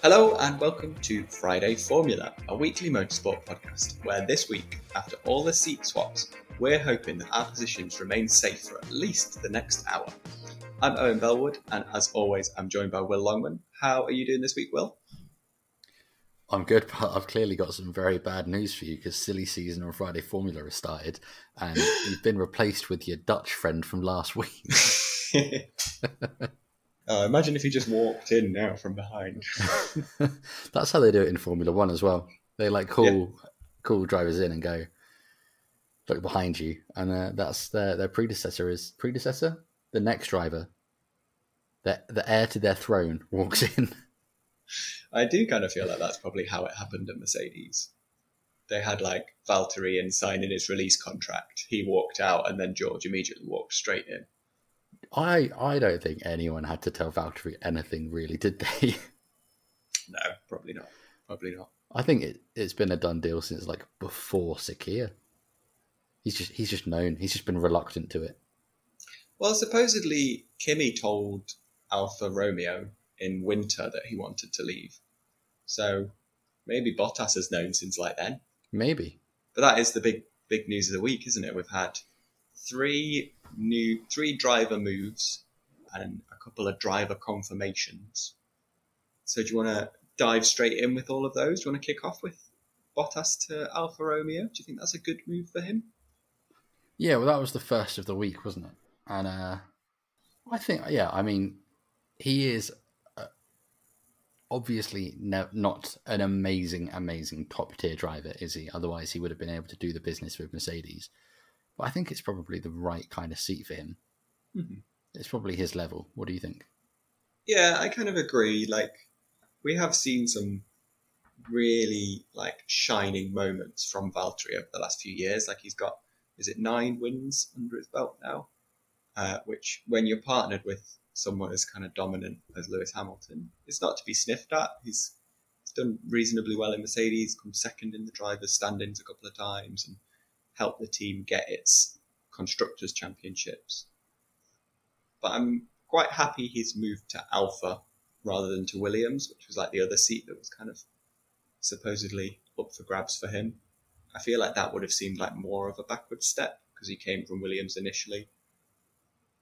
Hello and welcome to Friday Formula, a weekly motorsport podcast where this week, after all the seat swaps, we're hoping that our positions remain safe for at least the next hour. I'm Owen Bellwood, and as always, I'm joined by Will Longman. How are you doing this week, Will? I'm good, but I've clearly got some very bad news for you because silly season on Friday Formula has started, and you've been replaced with your Dutch friend from last week. Uh, imagine if he just walked in now from behind. That's how they do it in Formula One as well. They like call yeah. call drivers in and go, look behind you, and uh, that's their their predecessor is predecessor the next driver, the the heir to their throne walks in. I do kind of feel like that's probably how it happened at Mercedes. They had like Valtteri in signing his release contract. He walked out, and then George immediately walked straight in. I I don't think anyone had to tell Valtteri anything really, did they? No, probably not. Probably not. I think it, it's been a done deal since like before Sakhir. He's just he's just known. He's just been reluctant to it. Well, supposedly Kimi told Alfa Romeo in winter that he wanted to leave. So maybe Bottas has known since like then. Maybe. But that is the big big news of the week, isn't it? We've had three new three driver moves and a couple of driver confirmations. So do you want to dive straight in with all of those? Do you want to kick off with Bottas to Alfa Romeo? Do you think that's a good move for him? Yeah, well, that was the first of the week, wasn't it? And uh, I think, yeah, I mean, he is uh, obviously no, not an amazing, amazing top tier driver, is he? Otherwise, he would have been able to do the business with Mercedes. But I think it's probably the right kind of seat for him. Mm-hmm. It's probably his level. What do you think? Yeah, I kind of agree. Like, we have seen some really like shining moments from Valtteri over the last few years. Like, he's got is it nine wins under his belt now? Uh, which, when you're partnered with someone as kind of dominant as Lewis Hamilton, it's not to be sniffed at. He's, he's done reasonably well in Mercedes, come second in the drivers' standings a couple of times, and help the team get its constructors championships. But I'm quite happy he's moved to Alfa rather than to Williams, which was like the other seat that was kind of supposedly up for grabs for him. I feel like that would have seemed like more of a backward step because he came from Williams initially.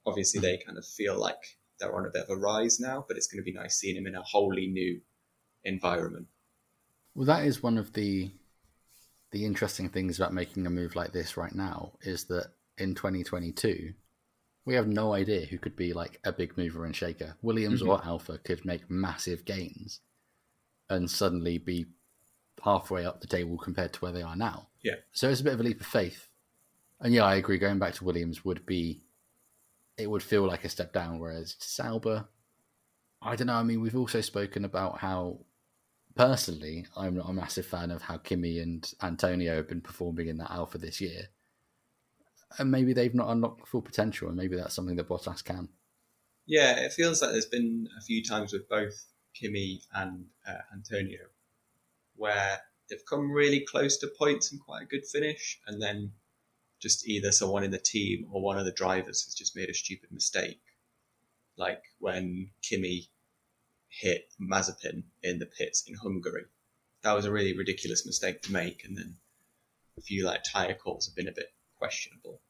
Obviously, they kind of feel like they're on a bit of a rise now, but it's going to be nice seeing him in a wholly new environment. Well, that is one of the the interesting things about making a move like this right now is that in 2022, we have no idea who could be like a big mover and shaker. Williams mm-hmm. or Alfa could make massive gains and suddenly be halfway up the table compared to where they are now. Yeah. So it's a bit of a leap of faith. And yeah, I agree. Going back to Williams would be, it would feel like a step down. Whereas Sauber, I don't know. I mean, we've also spoken about how personally, I'm not a massive fan of how Kimi and Antonio have been performing in that Alfa this year. And maybe they've not unlocked full potential, and maybe that's something that Bottas can. Yeah, it feels like there's been a few times with both Kimi and uh, Antonio where they've come really close to points and quite a good finish, and then just either someone in the team or one of the drivers has just made a stupid mistake. Like when Kimi hit Mazepin in the pits in Hungary. That was a really ridiculous mistake to make, and then a few like tyre calls have been a bit questionable.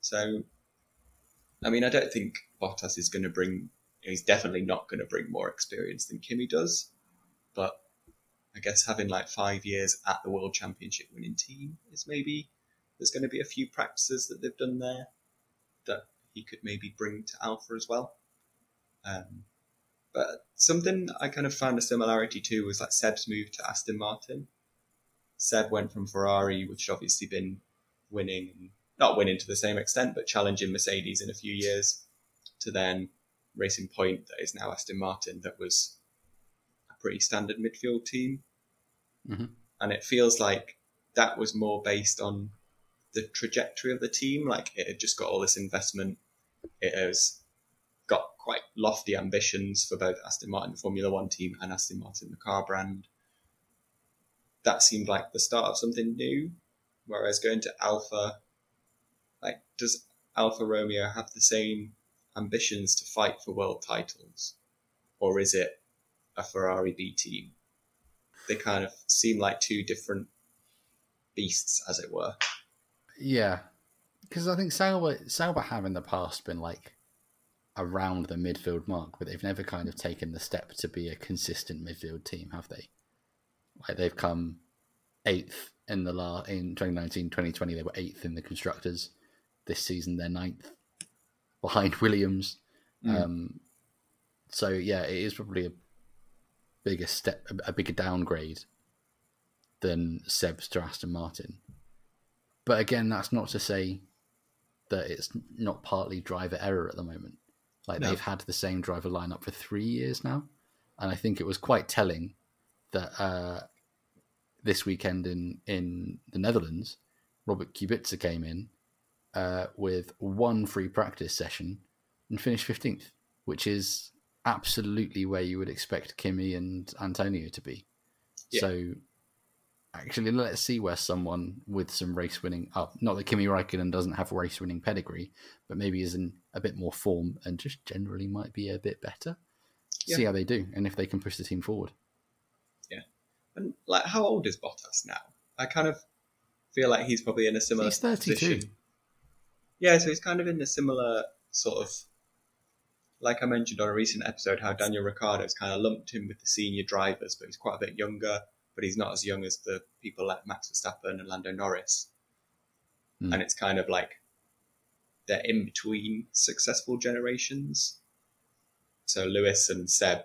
So, I mean, I don't think Bottas is going to bring. He's definitely not going to bring more experience than Kimi does, but I guess having like five years at the World Championship winning team is maybe there's going to be a few practices that they've done there that he could maybe bring to Alfa as well. Um, but something I kind of found a similarity to was like Seb's move to Aston Martin. Seb went from Ferrari, which had obviously been winning, not winning to the same extent, but challenging Mercedes in a few years, to then Racing Point, that is now Aston Martin, that was a pretty standard midfield team. Mm-hmm. And it feels like that was more based on the trajectory of the team. Like it had just got all this investment. It has got quite lofty ambitions for both Aston Martin, the Formula One team, and Aston Martin, the car brand. That seemed like the start of something new. Whereas going to Alfa, like, does Alfa Romeo have the same ambitions to fight for world titles? Or is it a Ferrari B team. They kind of seem like two different beasts, as it were. Yeah, because I think Sauber Sauber have in the past been like around the midfield mark, but they've never kind of taken the step to be a consistent midfield team, have they? Like they've come eighth in the la in 2019 2020 they were eighth in the constructors this season they're ninth behind williams Mm. um so yeah it is probably a bigger step a, a bigger downgrade than seb's to aston martin but again that's not to say that it's not partly driver error at the moment like No. they've had the same driver lineup for three years now and i think it was quite telling that uh this weekend in in the Netherlands, Robert Kubica came in uh, with one free practice session and finished fifteenth, which is absolutely where you would expect Kimi and Antonio to be. Yeah. So, actually, let's see where someone with some race winning up, not that Kimi Raikkonen doesn't have race winning pedigree, but maybe is in a bit more form and just generally might be a bit better. See how they do and if they can push the team forward. Yeah. And like, how old is Bottas now? I kind of feel like he's probably in a similar He's 32. position. Yeah, so he's kind of in a similar sort of, like I mentioned on a recent episode, how Daniel Ricciardo's kind of lumped him with the senior drivers, but he's quite a bit younger, but he's not as young as the people like Max Verstappen and Lando Norris. Hmm. And it's kind of like they're in between successful generations. So Lewis and Seb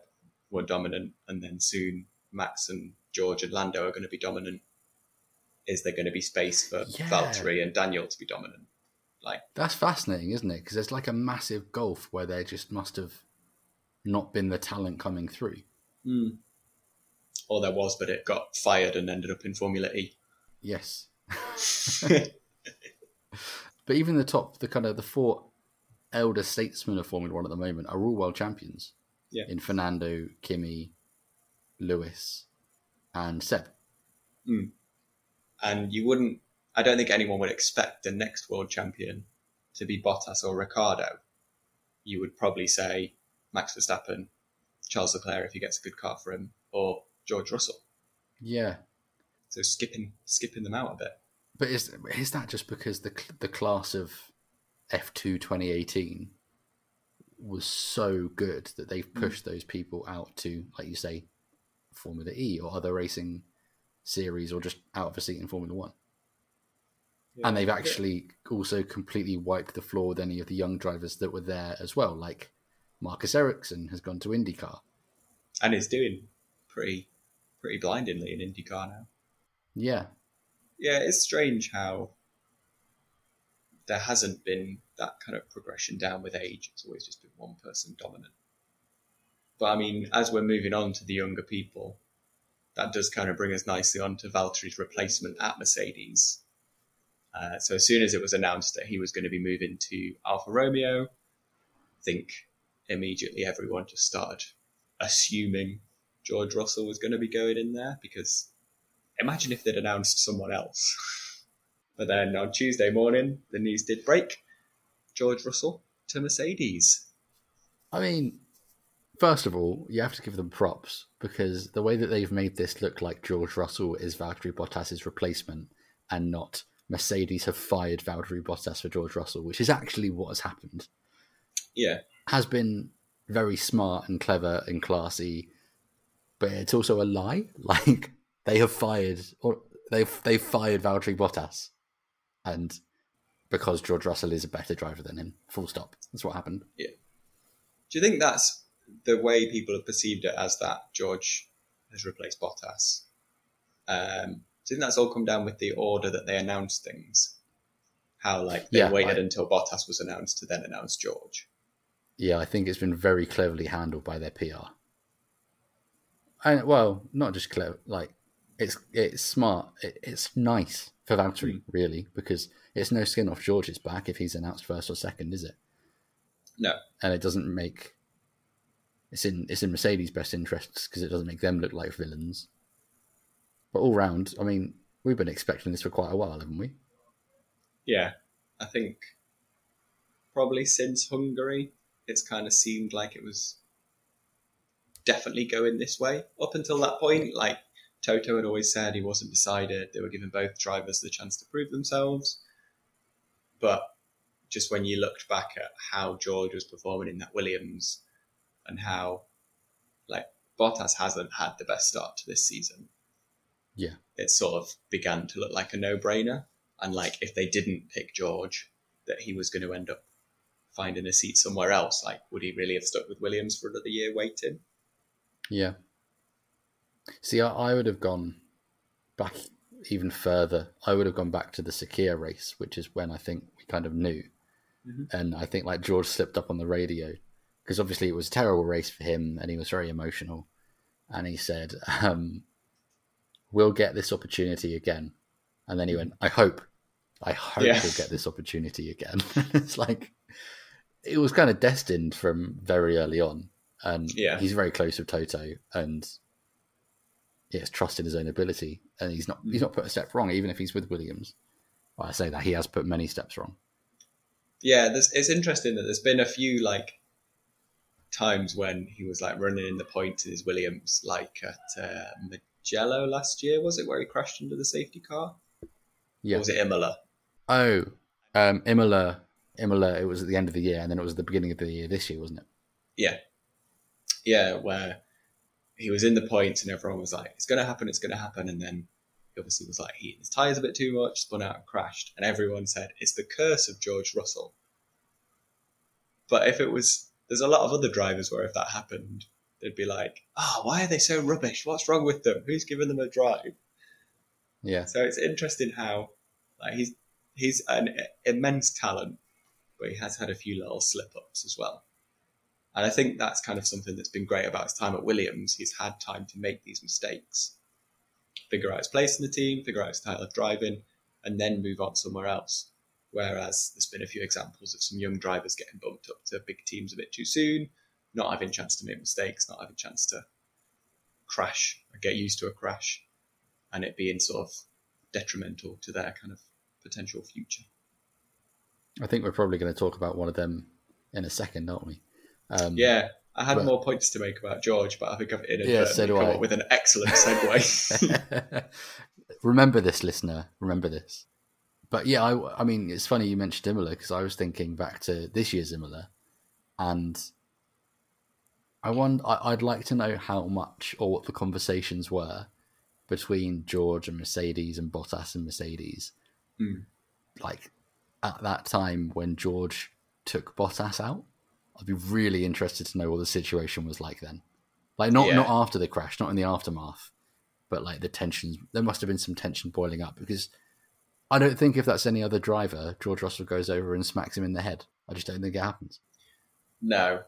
were dominant, and then soon Max and George and Lando are going to be dominant. Is there going to be space for Yeah. Valtteri and Daniel to be dominant? Like, That's fascinating, isn't it? Because there's like a massive gulf where there just must have not been the talent coming through. hmm. Or there was, but it got fired and ended up in Formula E. Yes. But even the top, the kind of the four elder statesmen of Formula One at the moment are all world champions. Yeah. In Fernando, Kimi, Lewis, and Seb. Hmm. and you wouldn't, I don't think anyone would expect the next world champion to be Bottas or Ricciardo. You would probably say Max Verstappen, Charles Leclerc if he gets a good car for him, or George Russell. Yeah. So skipping skipping them out a bit. But is is that just because the the class of F2 2018 was so good that they've mm. pushed those people out to, like you say, Formula E or other racing series, or just out of a seat in Formula One? and they've actually also completely wiped the floor with any of the young drivers that were there as well. Like Marcus Ericsson has gone to IndyCar. and is doing pretty pretty blindingly in IndyCar now. Yeah, Yeah, it's strange how there hasn't been that kind of progression down with age. It's always just been one person dominant. But I mean, as we're moving on to the younger people, that does kind of bring us nicely on to Valtteri's replacement at Mercedes. Uh, so as soon as it was announced that he was going to be moving to Alfa Romeo, I think immediately everyone just started assuming George Russell was going to be going in there because imagine if they'd announced someone else. But then on Tuesday morning, the news did break. George Russell to Mercedes. I mean, first of all, you have to give them props because the way that they've made this look like George Russell is Valtteri Bottas's replacement and not Mercedes have fired Valtteri Bottas for George Russell, which is actually what has happened. Yeah, Has been very smart and clever and classy, but it's also a lie. Like they have fired or they've they've fired Valtteri Bottas, and because George Russell is a better driver than him. Full stop. That's what happened. Yeah. Do you think that's the way people have perceived it as that George has replaced Bottas? Um, do you think that's all come down with the order that they announced things? How like they Yeah, waited I- until Bottas was announced to then announce George. Yeah, I think it's been very cleverly handled by their PR. And well, not just clever, like it's it's smart. It, it's nice for Valtteri, hmm. really, because it's no skin off George's back if he's announced first or second, is it? No, And it doesn't make it's in it's in Mercedes' best interests because it doesn't make them look like villains. But all round, I mean, we've been expecting this for quite a while, haven't we? yeah, I think probably since Hungary, it's kind of seemed like it was definitely going this way. Up until that point, like Toto had always said, he wasn't decided. They were giving both drivers the chance to prove themselves. But just when you looked back at how George was performing in that Williams and how like Bottas hasn't had the best start to this season. Yeah. It sort of began to look like a no brainer. And like if they didn't pick George, that he was going to end up finding a seat somewhere else. Like, would he really have stuck with Williams for another year waiting? Yeah. See, I, I would have gone back even further. I would have gone back to the Sakhir race, which is when I think we kind of knew. Mhm. And I think like George slipped up on the radio because obviously it was a terrible race for him and he was very emotional. And he said, um, We'll get this opportunity again. And then he went, I hope, I hope Yeah. we'll get this opportunity again. it's like, it was kind of destined from very early on. And Yeah. he's very close with Toto and he has trust in his own ability. And he's not he's not put a step wrong, even if he's with Williams. Well, I say that he has put many steps wrong. Yeah, there's, it's interesting that there's been a few like times when he was like running in the points in his Williams, like at uh, Mugello last year, was it, where he crashed into the safety car? Yeah. Or was it Imola? Oh, um, Imola, Imola. It was at the end of the year, and then it was the beginning of the year this year, wasn't it? Yeah. Yeah, where he was in the points and everyone was like, it's going to happen, it's going to happen. And then he obviously was like, heating his tyres a bit too much, spun out and crashed. And everyone said, it's the curse of George Russell. But if it was, there's a lot of other drivers where if that happened, they'd be like, oh, why are they so rubbish? What's wrong with them? Who's giving them a drive? Yeah, So it's interesting how like he's he's an immense talent, but he has had a few little slip ups as well. And I think that's kind of something that's been great about his time at Williams. He's had time to make these mistakes, figure out his place in the team, figure out his style of driving, and then move on somewhere else. Whereas there's been a few examples of some young drivers getting bumped up to big teams a bit too soon, not having a chance to make mistakes, not having a chance to crash or get used to a crash, and it being sort of detrimental to their kind of potential future. I think we're probably going to talk about one of them in a second, aren't we? Um, Yeah, I had But- more points to make about George, but I think I've inadvertently Yeah, so come I. up with an excellent segue. remember this, listener. Remember this. But yeah, I, I mean, it's funny you mentioned Imola because I was thinking back to this year's Imola, and I wonder. I, I'd like to know how much or what the conversations were between George and Mercedes and Bottas and Mercedes, Hmm. like at that time when George took Bottas out. I'd be really interested to know what the situation was like then. Like not Yeah. not after the crash, not in the aftermath, but like the tensions. There must have been some tension boiling up because I don't think if that's any other driver, George Russell goes over and smacks him in the head. I just don't think it happens. no,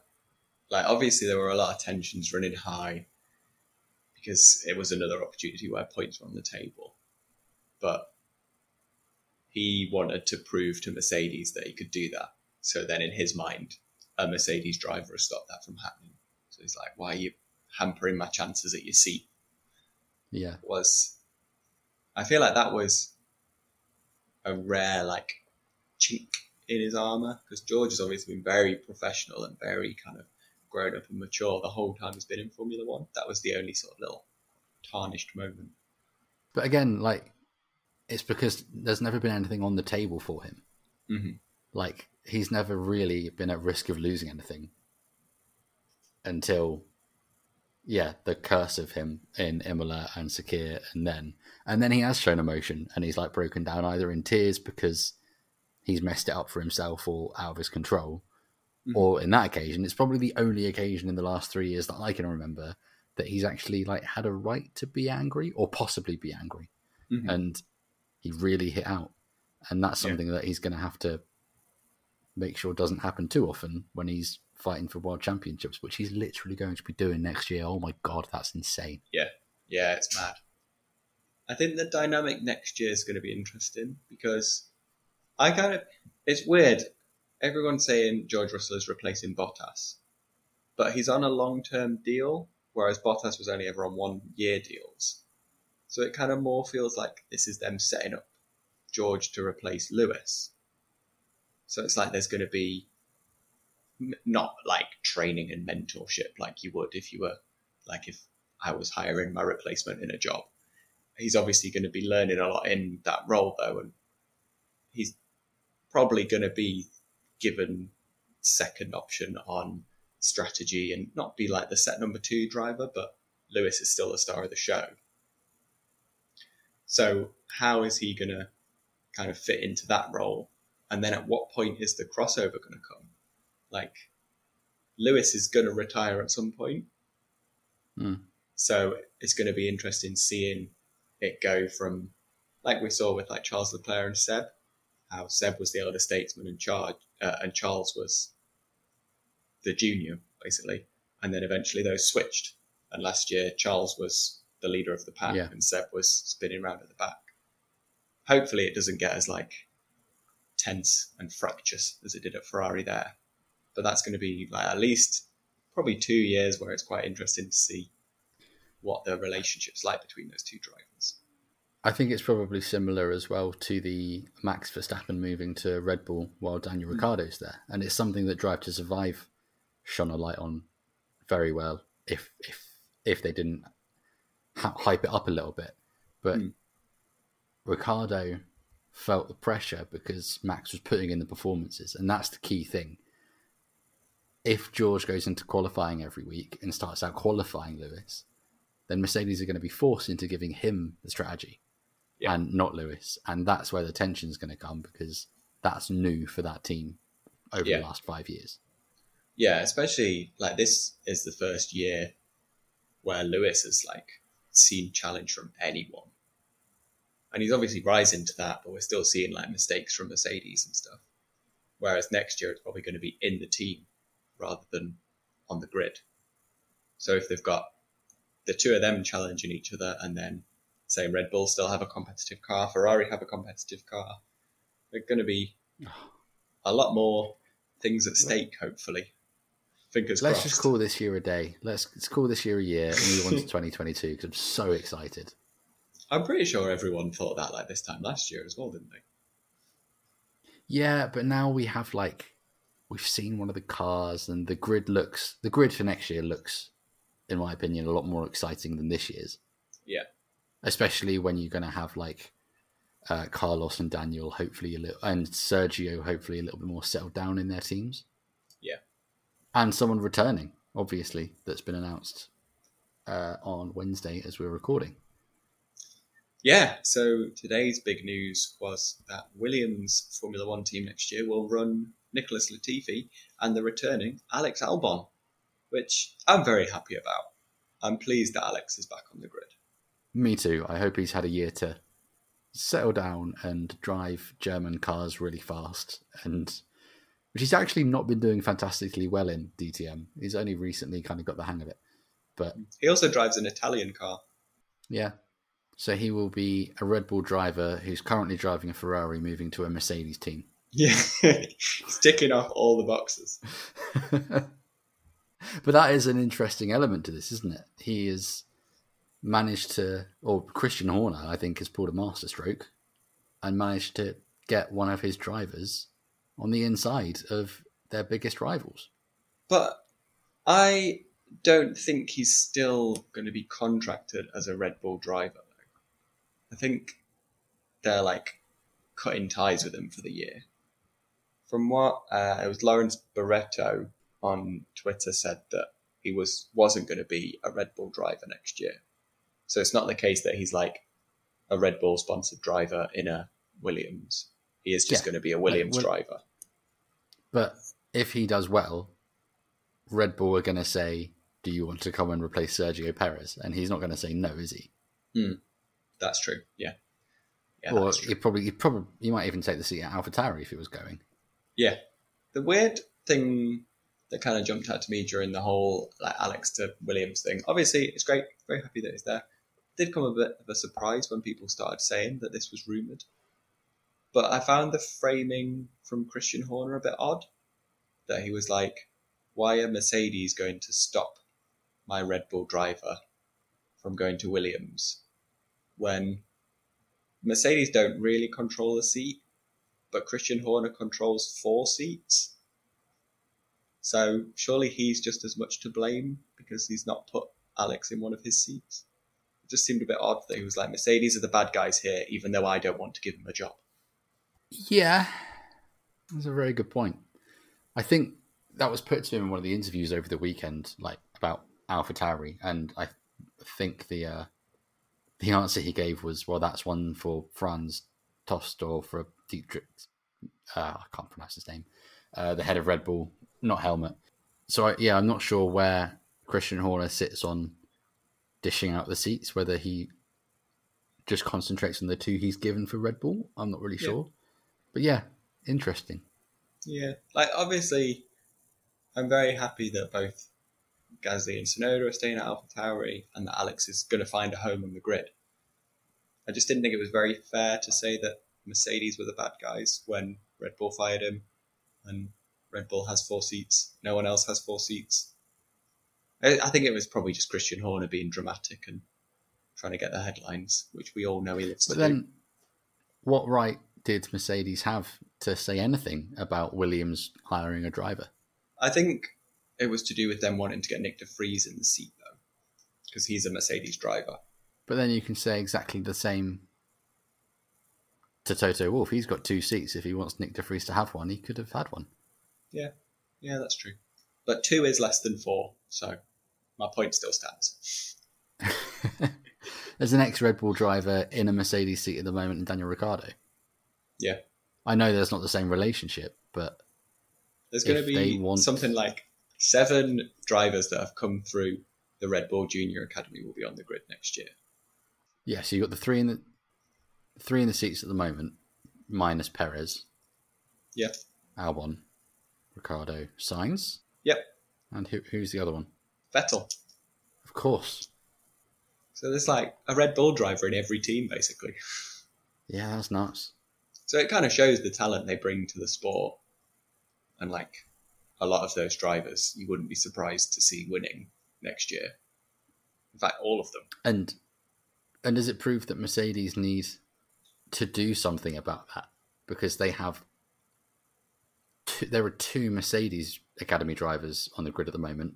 like obviously there were a lot of tensions running high because it was another opportunity where points were on the table, but he wanted to prove to Mercedes that he could do that. So then, in his mind, a Mercedes driver has stopped that from happening. So he's like, "Why are you hampering my chances at your seat?" Yeah, was I feel like that was a rare like chink in his armor because George has obviously been very professional and very kind of grown up and mature the whole time he's been in Formula One. That was the only sort of little tarnished moment. but again, like it's because there's never been anything on the table for him. hmm Like he's never really been at risk of losing anything until, yeah, the curse of him in Imola and Sakhir, and then and then he has shown emotion, and he's like broken down either in tears because he's messed it up for himself or out of his control, Mhm. or in that occasion, it's probably the only occasion in the last three years that I can remember that he's actually like had a right to be angry or possibly be angry Mhm. and he really hit out. And that's Yeah. something that he's going to have to make sure doesn't happen too often when he's fighting for world championships, which he's literally going to be doing next year. Oh my god, that's insane! Yeah, Yeah, it's mad. I think the dynamic next year is going to be interesting because I kind of it's weird. Everyone's saying George Russell is replacing Bottas, but he's on a long term deal, whereas Bottas was only ever on one year deals. So it kind of more feels like this is them setting up George to replace Lewis. So it's like there's going to be not like training and mentorship like you would if you were like if I was hiring my replacement in a job. He's obviously going to be learning a lot in that role though, and he's probably going to be given second option on strategy and not be like the set number two driver, but Lewis is still the star of the show. So how is he going to kind of fit into that role? And then at what point is the crossover going to come? Like Lewis is going to retire at some point. Mm. So it's going to be interesting seeing it go from, like we saw with like Charles Leclerc and Seb, how Seb was the elder statesman and charge, uh, and Charles was the junior, basically. And then eventually those switched. And last year, Charles was the leader of the pack Yeah. and Seb was spinning around at the back. Hopefully, it doesn't get as like tense and fractious as it did at Ferrari there. But that's going to be like at least probably two years where it's quite interesting to see what the relationship's like between those two drivers. I think it's probably similar as well to the Max Verstappen moving to Red Bull while Daniel Ricciardo's there, and it's something that Drive to Survive shone a light on very well. If if if they didn't ha- hype it up a little bit, but Hmm. Ricciardo felt the pressure because Max was putting in the performances, and that's the key thing. If George goes into qualifying every week and starts out qualifying Lewis, then Mercedes are going to be forced into giving him the strategy Yeah. and not Lewis. And that's where the tension is going to come because that's new for that team over Yeah. the last five years. Yeah, especially like this is the first year where Lewis has like seen challenge from anyone. And he's obviously rising to that, but we're still seeing like mistakes from Mercedes and stuff. Whereas next year it's probably going to be in the team rather than on the grid. So if they've got the two of them challenging each other and then say Red Bull still have a competitive car, Ferrari have a competitive car, they're going to be a lot more things at stake, hopefully. Fingers Let's crossed. just call this year a day. Let's, let's call this year a year and move on to 2022 because I'm so excited. I'm pretty sure everyone thought that like this time last year as well, didn't they? Yeah, but now we have like we've seen one of the cars and the grid looks the grid for next year looks, in my opinion, a lot more exciting than this year's. Yeah. Especially when you're going to have like uh, Carlos and Daniel, hopefully a little, and Sergio, hopefully a little bit more settled down in their teams. Yeah. and someone returning, obviously, that's been announced uh, on Wednesday as we're recording. Yeah, so today's big news was that Williams Formula One team next year will run Nicholas Latifi and the returning Alex Albon, which I'm very happy about. I'm pleased that Alex is back on the grid. Me too. I hope he's had a year to settle down and drive German cars really fast, and which he's actually not been doing fantastically well in DTM. He's only recently kind of got the hang of it, but He also drives an Italian car. yeah. So he will be a Red Bull driver who's currently driving a Ferrari, moving to a Mercedes team. Yeah, he's ticking off all the boxes. but that is an interesting element to this, isn't it? He has managed to, or Christian Horner, I think, has pulled a masterstroke and managed to get one of his drivers on the inside of their biggest rivals. But I don't think he's still going to be contracted as a Red Bull driver. I think they're like cutting ties with him for the year. From what uh, it was, Lawrence Barretto on Twitter said that he was wasn't going to be a Red Bull driver next year. So it's not the case that he's like a Red Bull sponsored driver in a Williams. He is just Yeah. going to be a Williams Will- driver. But if he does well, Red Bull are going to say, Do you want to come and replace Sergio Perez? And he's not going to say no, is he? That's true. Yeah. Yeah, or he probably, he probably, you might even take the seat at AlphaTauri if it was going. Yeah. The weird thing that kind of jumped out to me during the whole like Alex to Williams thing. Obviously, it's great. Very happy that he's there. Did come a bit of a surprise when people started saying that this was rumored. But I found the framing from Christian Horner a bit odd. That he was like, "Why are Mercedes going to stop my Red Bull driver from going to Williams when Mercedes don't really control the seat?" but Christian Horner controls four seats. So surely he's just as much to blame because he's not put Alex in one of his seats. It just seemed a bit odd that he was like, Mercedes are the bad guys here, even though I don't want to give them a job. Yeah, that's a very good point. I think that was put to him in one of the interviews over the weekend, like about AlphaTauri, and I think the uh, the answer he gave was, "Well, that's one for Franz Tost or for Dietrich." Uh, I can't pronounce his name. Uh, the head of Red Bull, not Helmut. So I, yeah, I'm not sure where Christian Horner sits on dishing out the seats. Whether he just concentrates on the two he's given for Red Bull, I'm not really Yeah. sure. But yeah, interesting. Yeah, like obviously, I'm very happy that both Gasly and Tsunoda are staying at Alpha AlphaTauri, and that Alex is going to find a home on the grid. I just didn't think it was very fair to say that Mercedes were the bad guys when Red Bull fired him, and Red Bull has four seats. No one else has four seats. I, I think it was probably just Christian Horner being dramatic and trying to get the headlines, which we all know he loves But to then, do. what right did Mercedes have to say anything about Williams hiring a driver? I think it was to do with them wanting to get Nick de Vries in the seat though, because he's a Mercedes driver. But then you can say exactly the same to Toto Wolff. He's got two seats. If he wants Nick De Vries to have one, he could have had one. Yeah, yeah, that's true. But two is less than four, so my point still stands. There's an ex Red Bull driver in a Mercedes seat at the moment, in Daniel Ricciardo. Yeah, I know there's not the same relationship, but there's going to be want- something like seven drivers that have come through the Red Bull Junior Academy will be on the grid next year. yeah. So you have got the three in the three in the seats at the moment, minus Perez, Yeah, Albon, Ricciardo, Sainz. yep, and who, who's the other one? Vettel. Of course. So there's like a Red Bull driver in every team basically. Yeah, that's nuts. So it kind of shows the talent they bring to the sport. And like a lot of those drivers, you wouldn't be surprised to see winning next year. In fact, all of them. And and does it prove that Mercedes needs to do something about that because they have two, there are two Mercedes Academy drivers on the grid at the moment.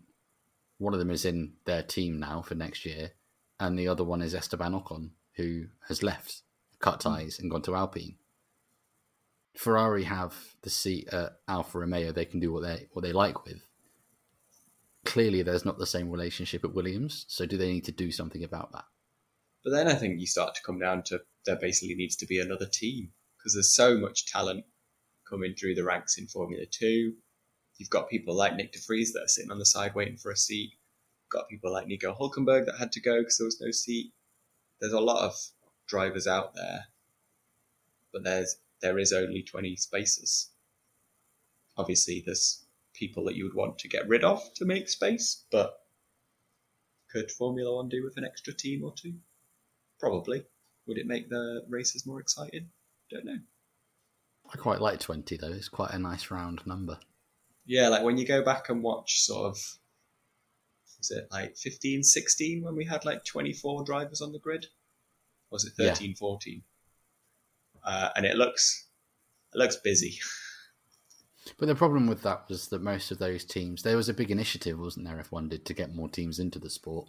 One of them is in their team now for next year, and the other one is Esteban Ocon, who has left, cut hmm. ties, and gone to Alpine. Ferrari have the seat at Alfa Romeo; they can do what they what they like with. Clearly, there's not the same relationship at Williams, so do they need to do something about that? But then I think you start to come down to there basically needs to be another team because there's so much talent coming through the ranks in Formula Two. You've got people like Nick De Vries that are sitting on the side waiting for a seat. You've got people like Nico Hulkenberg that had to go because there was no seat. There's a lot of drivers out there, but there's there is only 20 spaces. Obviously, there's people that you would want to get rid of to make space, but could Formula One do with an extra team or two? Probably. Would it make the races more exciting? Don't know. I quite like 20 though. It's quite a nice round number. Yeah, like when you go back and watch sort of, was it like 15, 16 when we had like 24 drivers on the grid? Or was it Yeah. 13, 14? Uh, and it looks, it looks busy. But the problem with that was that most of those teams, there was a big initiative, wasn't there, F1 did to get more teams into the sport.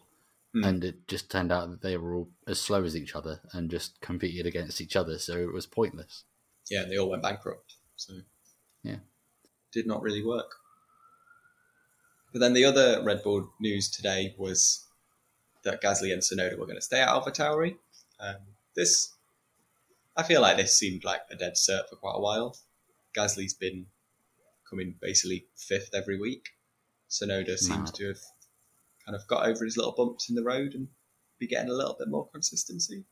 Hmm. And it just turned out that they were all as slow as each other and just competed against each other. So it was pointless. yeah, they all went bankrupt. So Yeah. did not really work. But then the other Red Bull news today was that Gasly and Tsunoda were going to stay at AlphaTauri. Um, this, I feel like this seemed like a dead cert for quite a while. Gasly's been coming basically fifth every week. Tsunoda seems to have kind of got over his little bumps in the road and be getting a little bit more consistency.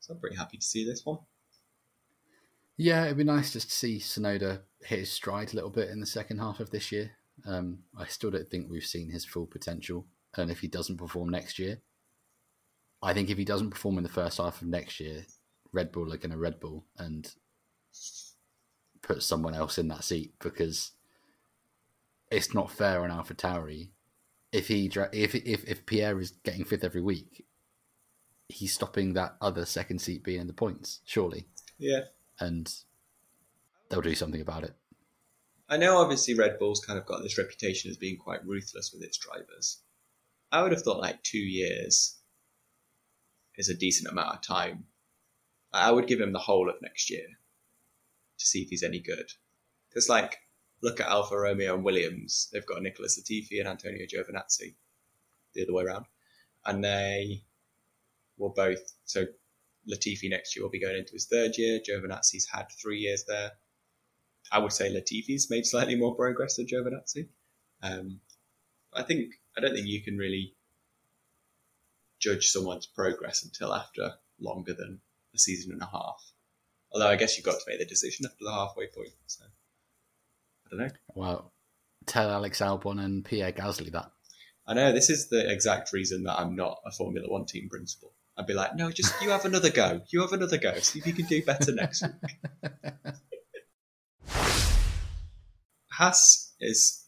So I'm pretty happy to see this one. Yeah, it'd be nice just to see Tsunoda hit his stride a little bit in the second half of this year. Um, I still don't think we've seen his full potential. And if he doesn't perform next year, I think if he doesn't perform in the first half of next year, Red Bull are going to Red Bull and put someone else in that seat because it's not fair on Alpha Tauri. If he if if if Pierre is getting fifth every week, he's stopping that other second seat being in the points, surely Yeah. and they'll do something about it. I know obviously Red Bull's kind of got this reputation as being quite ruthless with its drivers. I would have thought like two years is a decent amount of time. I would give him the whole of next year to see if he's any good. Because, like, look at Alfa Romeo and Williams. They've got Nicholas Latifi and Antonio Giovinazzi the other way around. And they will both. So, Latifi next year will be going into his third year. Giovinazzi's had three years there. I would say Latifi's made slightly more progress than Giovinazzi. Um, I think I don't think you can really judge someone's progress until after longer than a season and a half. Although I guess you've got to make the decision after the halfway point. So I don't know. Well, tell Alex Albon and Pierre Gasly that. I know this is the exact reason that I'm not a Formula One team principal. I'd be like, no, just you have another go. You have another go. See if you can do better next week. Haas is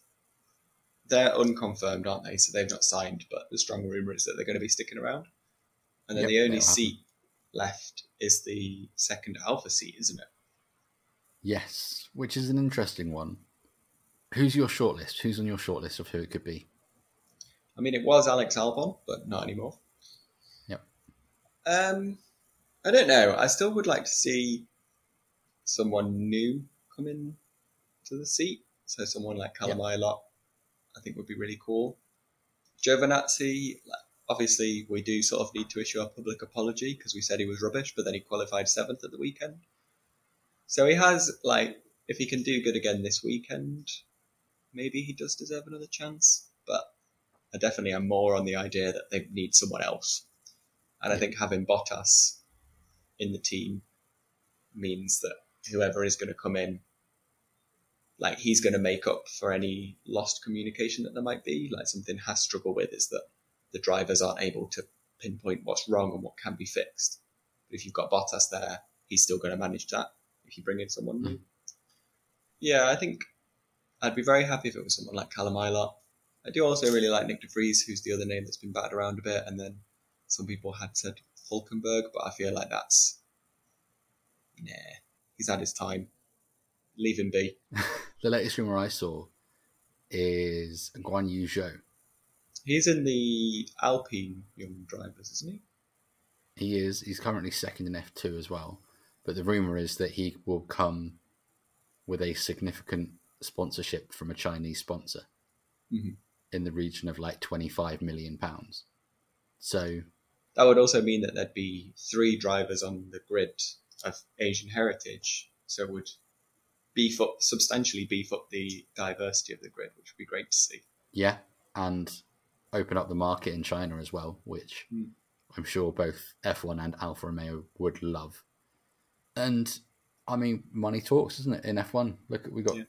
they're unconfirmed, aren't they? So they've not signed, but the strong rumor is that they're going to be sticking around. And then Yep, the only seat left is the second Alfa seat, isn't it? Yes, which is an interesting one. Who's your shortlist? Who's on your shortlist of who it could be? I mean, it was Alex Albon, but not anymore. Yep. Um, I don't know. I still would like to see someone new come in to the seat. So someone like Callum Ilott, I think would be really cool. Giovinazzi, like, obviously, we do sort of need to issue a public apology because we said he was rubbish, but then he qualified seventh at the weekend. So he has like, if he can do good again this weekend, maybe he does deserve another chance. But I definitely am more on the idea that they need someone else. And I think having Bottas in the team means that whoever is going to come in, like he's going to make up for any lost communication that there might be. Like something has struggled with is that the drivers aren't able to pinpoint what's wrong and what can be fixed. But if you've got Bottas there, he's still going to manage that. If you bring in someone new, yeah, I think I'd be very happy if it was someone like Callum Ilott. I do also really like Nick De Vries, who's the other name that's been batted around a bit, and then some people had said Hulkenberg, but I feel like that's nah. He's had his time. Leave him be. The latest rumor I saw is Guan Yu Zhou. He's in the Alpine young drivers, isn't he? He is. He's currently second in F two as well. But the rumor is that he will come with a significant sponsorship from a Chinese sponsor Mhm. in the region of like twenty five million pounds. So That would also mean that there'd be three drivers on the grid of Asian heritage, so it would beef up substantially beef up the diversity of the grid, which would be great to see. yeah, and open up the market in China as well, which Hmm. I'm sure both F1 and Alfa Romeo would love. And I mean, money talks, isn't it? In F1, look, we got Yeah.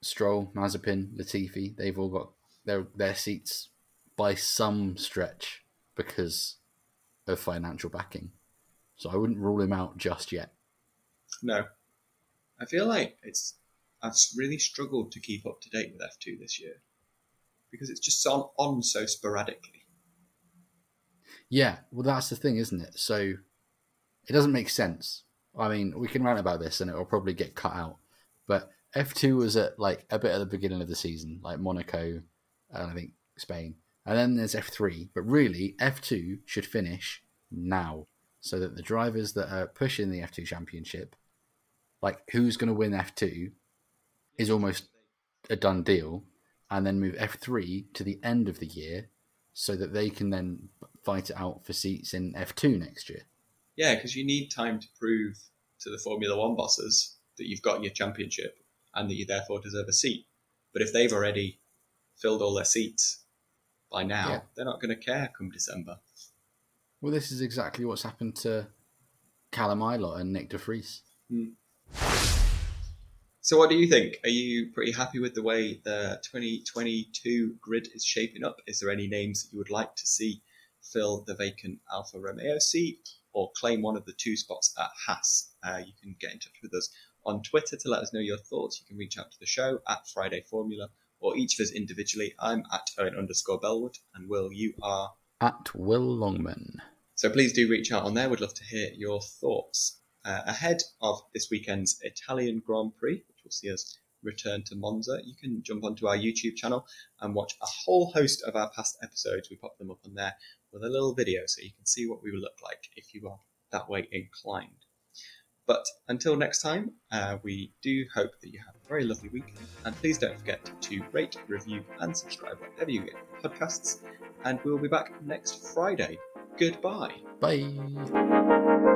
Stroll, Mazepin, Latifi. They've all got their their seats by some stretch because of financial backing. So I wouldn't rule him out just yet. No. I feel like it's I've really struggled to keep up to date with F2 this year because it's just on, on so sporadically. Yeah, well, that's the thing, isn't it? So it doesn't make sense. I mean, we can rant about this and it will probably get cut out. But F2 was at like a bit at the beginning of the season, like Monaco and I think Spain. And then there's F3. But really, F2 should finish now so that the drivers that are pushing the F2 championship, like who's going to win F2, is almost a done deal. And then move F3 to the end of the year so that they can then fight it out for seats in F2 next year. Yeah, because you need time to prove to the Formula One bosses that you've got your championship and that you therefore deserve a seat. But if they've already filled all their seats by now, Yeah. they're not going to care come December. Well, this is exactly what's happened to Callum Ilott and Nick De Vries. Hmm. So, what do you think? Are you pretty happy with the way the 2022 grid is shaping up? Is there any names that you would like to see fill the vacant Alfa Romeo seat or claim one of the two spots at Haas? Uh, you can get in touch with us on Twitter to let us know your thoughts. You can reach out to the show at Friday Formula or each of us individually. I'm at Owen underscore Bellwood, and Will, you are. At Will Longman. So please do reach out on there. We'd love to hear your thoughts. Uh, ahead of this weekend's Italian Grand Prix, will see us return to Monza, you can jump onto our YouTube channel and watch a whole host of our past episodes. We pop them up on there with a little video so you can see what we look like if you are that way inclined. But until next time, uh, we do hope that you have a very lovely week. And please don't forget to rate, review, and subscribe wherever you get podcasts. And we'll be back next Friday. Goodbye. Bye.